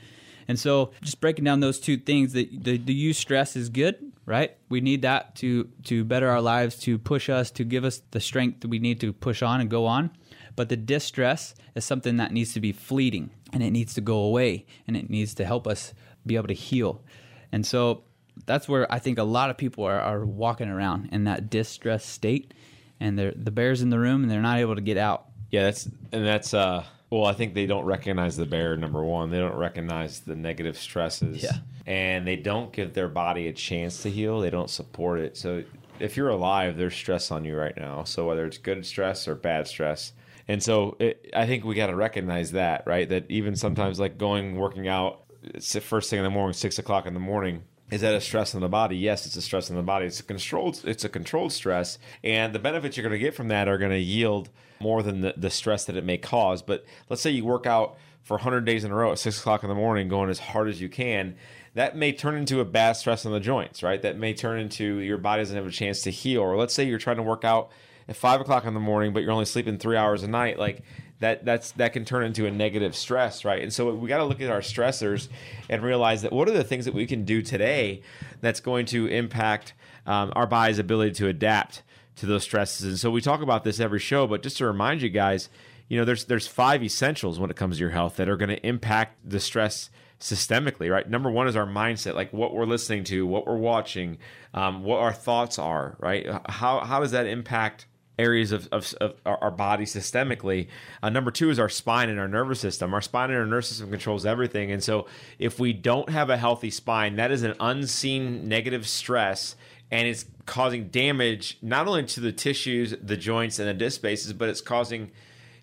And so, just breaking down those two things, that the, the, the eustress is good, right? We need that to to better our lives, to push us, to give us the strength that we need to push on and go on. But the distress is something that needs to be fleeting and it needs to go away and it needs to help us be able to heal. And so that's where I think a lot of people are, are walking around in that distress state and they're the bears in the room and they're not able to get out. Yeah, that's and that's uh well, I think they don't recognize the bear. Number one, they don't recognize the negative stresses. Yeah, and they don't give their body a chance to heal. They don't support it. So if you're alive, there's stress on you right now. So whether it's good stress or bad stress, And so it, I think we got to recognize that, right? That even sometimes like going working out first thing in the morning, six o'clock in the morning, is that a stress on the body? Yes, it's a stress on the body. It's a controlled it's a controlled stress, and the benefits you're going to get from that are going to yield more than the, the stress that it may cause. But let's say you work out for 100 days in a row at six o'clock in the morning, going as hard as you can. That may turn into a bad stress on the joints, right? That may turn into your body doesn't have a chance to heal. Or let's say you're trying to work out at five o'clock in the morning, but you're only sleeping three hours a night. Like that that's that can turn into a negative stress, right? And so we got to look at our stressors and realize that what are the things that we can do today that's going to impact um, our body's ability to adapt to those stresses. And so we talk about this every show, but just to remind you guys, you know, there's there's five essentials when it comes to your health that are going to impact the stress systemically, right? Number one is our mindset, like what we're listening to, what we're watching, um, what our thoughts are, right? How how does that impact areas of, of, of our body systemically. Uh, number two is our spine and our nervous system. Our spine and our nervous system controls everything. And so if we don't have a healthy spine, that is an unseen negative stress and it's causing damage not only to the tissues, the joints, and the disc spaces, but it's causing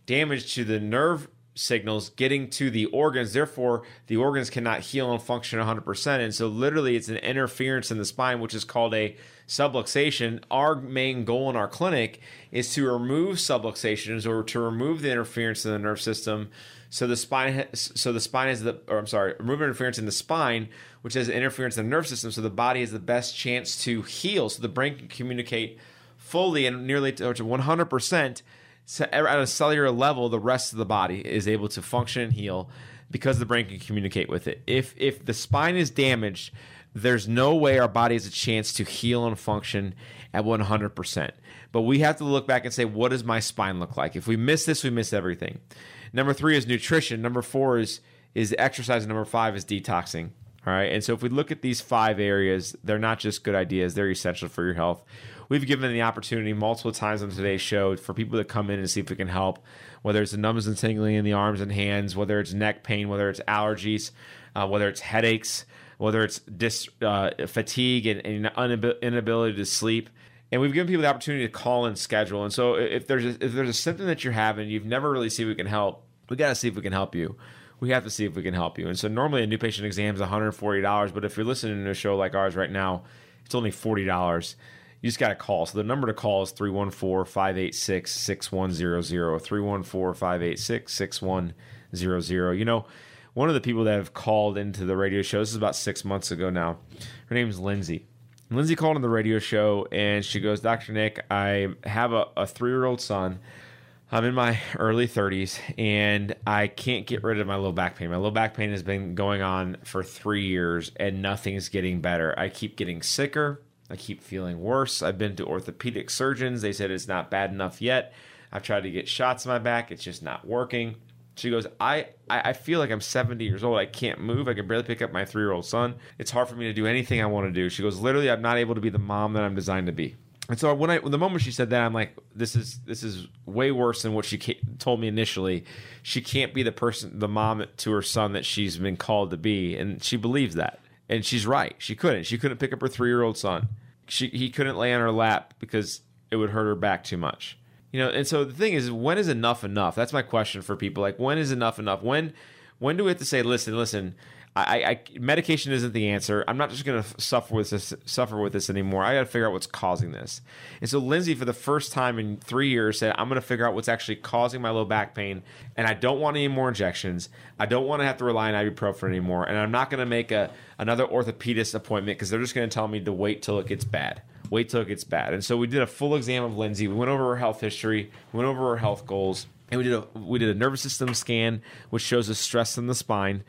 damage to the nerve signals getting to the organs. Therefore, the organs cannot heal and function 100%. And so, literally, it's an interference in the spine, which is called a subluxation. Our main goal in our clinic is to remove subluxations or to remove the interference in the nerve system. So the spine, so the spine is the, or I'm sorry, remove interference in the spine, which has interference in the nerve system. So the body has the best chance to heal. So the brain can communicate fully and nearly to 100 percent at a cellular level, the rest of the body is able to function and heal because the brain can communicate with it. If if the spine is damaged, there's no way our body has a chance to heal and function at 100%. But we have to look back and say, what does my spine look like? If we miss this, we miss everything. Number three is nutrition. Number four is is exercise. Number five is detoxing. All right. And so if we look at these five areas, they're not just good ideas, they're essential for your health we've given the opportunity multiple times on today's show for people to come in and see if we can help, whether it's the numbness and tingling in the arms and hands, whether it's neck pain, whether it's allergies, uh, whether it's headaches, whether it's dis, uh, fatigue and, and inability to sleep. And we've given people the opportunity to call and schedule. And so if there's a, if there's a symptom that you're having, you've never really seen if we can help. We got to see if we can help you we have to see if we can help you. And so normally a new patient exam is $140, but if you're listening to a show like ours right now, it's only $40 you just got to call. So the number to call is 314 586 6100. 314 586 6100. You know, one of the people that have called into the radio show, this is about six months ago now. Her name is Lindsay. Lindsay called on the radio show and she goes, Dr. Nick, I have a, a three year old son. I'm in my early 30s and I can't get rid of my low back pain. My low back pain has been going on for three years and nothing's getting better. I keep getting sicker. I keep feeling worse. I've been to orthopedic surgeons. They said it's not bad enough yet. I've tried to get shots in my back. It's just not working. She goes, I, I feel like I'm 70 years old. I can't move. I can barely pick up my three year old son. It's hard for me to do anything I want to do. She goes, literally, I'm not able to be the mom that I'm designed to be. And so when I, when the moment she said that, I'm like, this is this is way worse than what she told me initially. She can't be the person, the mom to her son that she's been called to be, and she believes that. And she's right. She couldn't. She couldn't pick up her three year old son. She he couldn't lay on her lap because it would hurt her back too much. You know, and so the thing is, when is enough enough? That's my question for people. Like, when is enough enough? When when do we have to say, listen, listen, I, I medication isn't the answer. I'm not just going to suffer with this suffer with this anymore. I got to figure out what's causing this. And so Lindsay, for the first time in three years, said, "I'm going to figure out what's actually causing my low back pain, and I don't want any more injections. I don't want to have to rely on ibuprofen anymore, and I'm not going to make a another orthopedist appointment because they're just going to tell me to wait till it gets bad." Wait till it gets bad. And so we did a full exam of Lindsay. We went over her health history, we went over her health goals, and we did a we did a nervous system scan, which shows a stress in the spine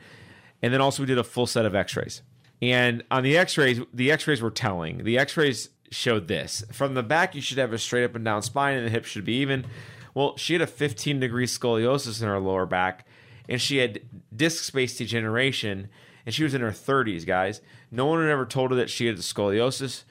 and then also we did a full set of x-rays. And on the x-rays the x-rays were telling. The x-rays showed this. From the back you should have a straight up and down spine and the hips should be even. Well she had a 15 degree scoliosis in her lower back and she had disc space degeneration and she was in her 30s guys. No one had ever told her that she had scoliosis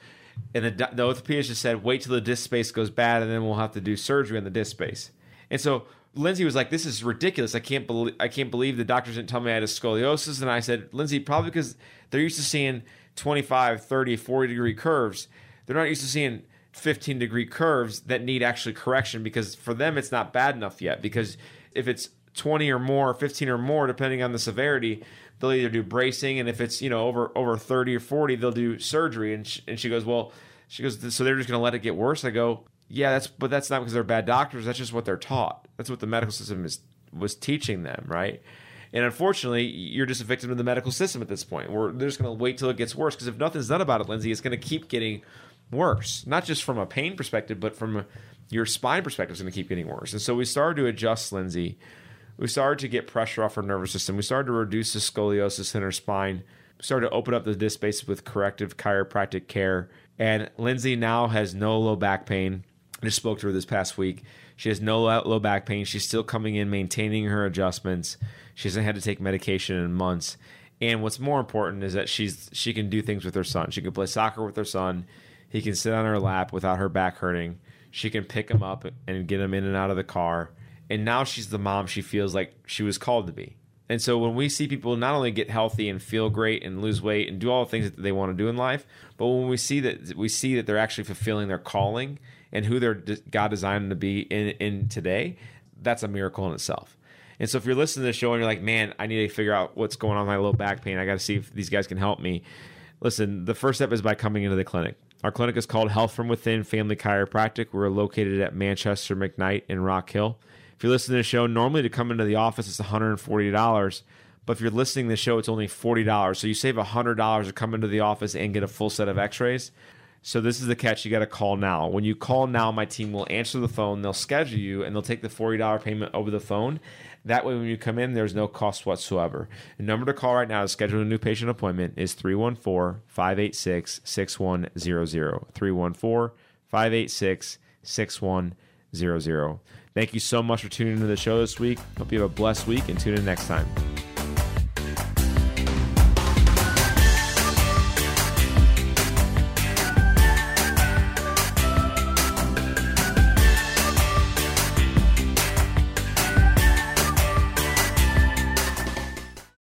and the, the orthopedist just said wait till the disc space goes bad and then we'll have to do surgery on the disc space. And so Lindsay was like, "This is ridiculous. I can't believe I can't believe the doctors didn't tell me I had a scoliosis." And I said, "Lindsay, probably because they're used to seeing 25, 30, 40 degree curves. They're not used to seeing 15 degree curves that need actually correction because for them it's not bad enough yet. Because if it's 20 or more, 15 or more, depending on the severity, they'll either do bracing, and if it's you know over over 30 or 40, they'll do surgery. And she, and she goes, well, she goes, so they're just going to let it get worse. I go, yeah, that's but that's not because they're bad doctors. That's just what they're taught. That's what the medical system is was teaching them, right? And unfortunately, you're just a victim of the medical system at this point. We're they're just going to wait till it gets worse because if nothing's done about it, Lindsay, it's going to keep getting worse. Not just from a pain perspective, but from your spine perspective, it's going to keep getting worse. And so we started to adjust Lindsay. We started to get pressure off her nervous system. We started to reduce the scoliosis in her spine. We started to open up the disc space with corrective chiropractic care. And Lindsay now has no low back pain. I just spoke to her this past week. She has no low back pain. She's still coming in, maintaining her adjustments. She hasn't had to take medication in months. And what's more important is that she's she can do things with her son. She can play soccer with her son. He can sit on her lap without her back hurting. She can pick him up and get him in and out of the car. And now she's the mom she feels like she was called to be. And so when we see people not only get healthy and feel great and lose weight and do all the things that they want to do in life, but when we see that we see that they're actually fulfilling their calling and who they're God designed them to be in in today, that's a miracle in itself. And so if you're listening to the show and you're like, man, I need to figure out what's going on with my low back pain, I got to see if these guys can help me. Listen, the first step is by coming into the clinic. Our clinic is called Health from Within Family Chiropractic. We're located at Manchester McKnight in Rock Hill. If you're listening to the show, normally to come into the office it's $140. But if you're listening to the show, it's only $40. So you save $100 to come into the office and get a full set of x rays. So this is the catch. You got to call now. When you call now, my team will answer the phone. They'll schedule you and they'll take the $40 payment over the phone. That way, when you come in, there's no cost whatsoever. The number to call right now to schedule a new patient appointment is 314 586 6100. 314 586 6100. Thank you so much for tuning into the show this week. Hope you have a blessed week and tune in next time.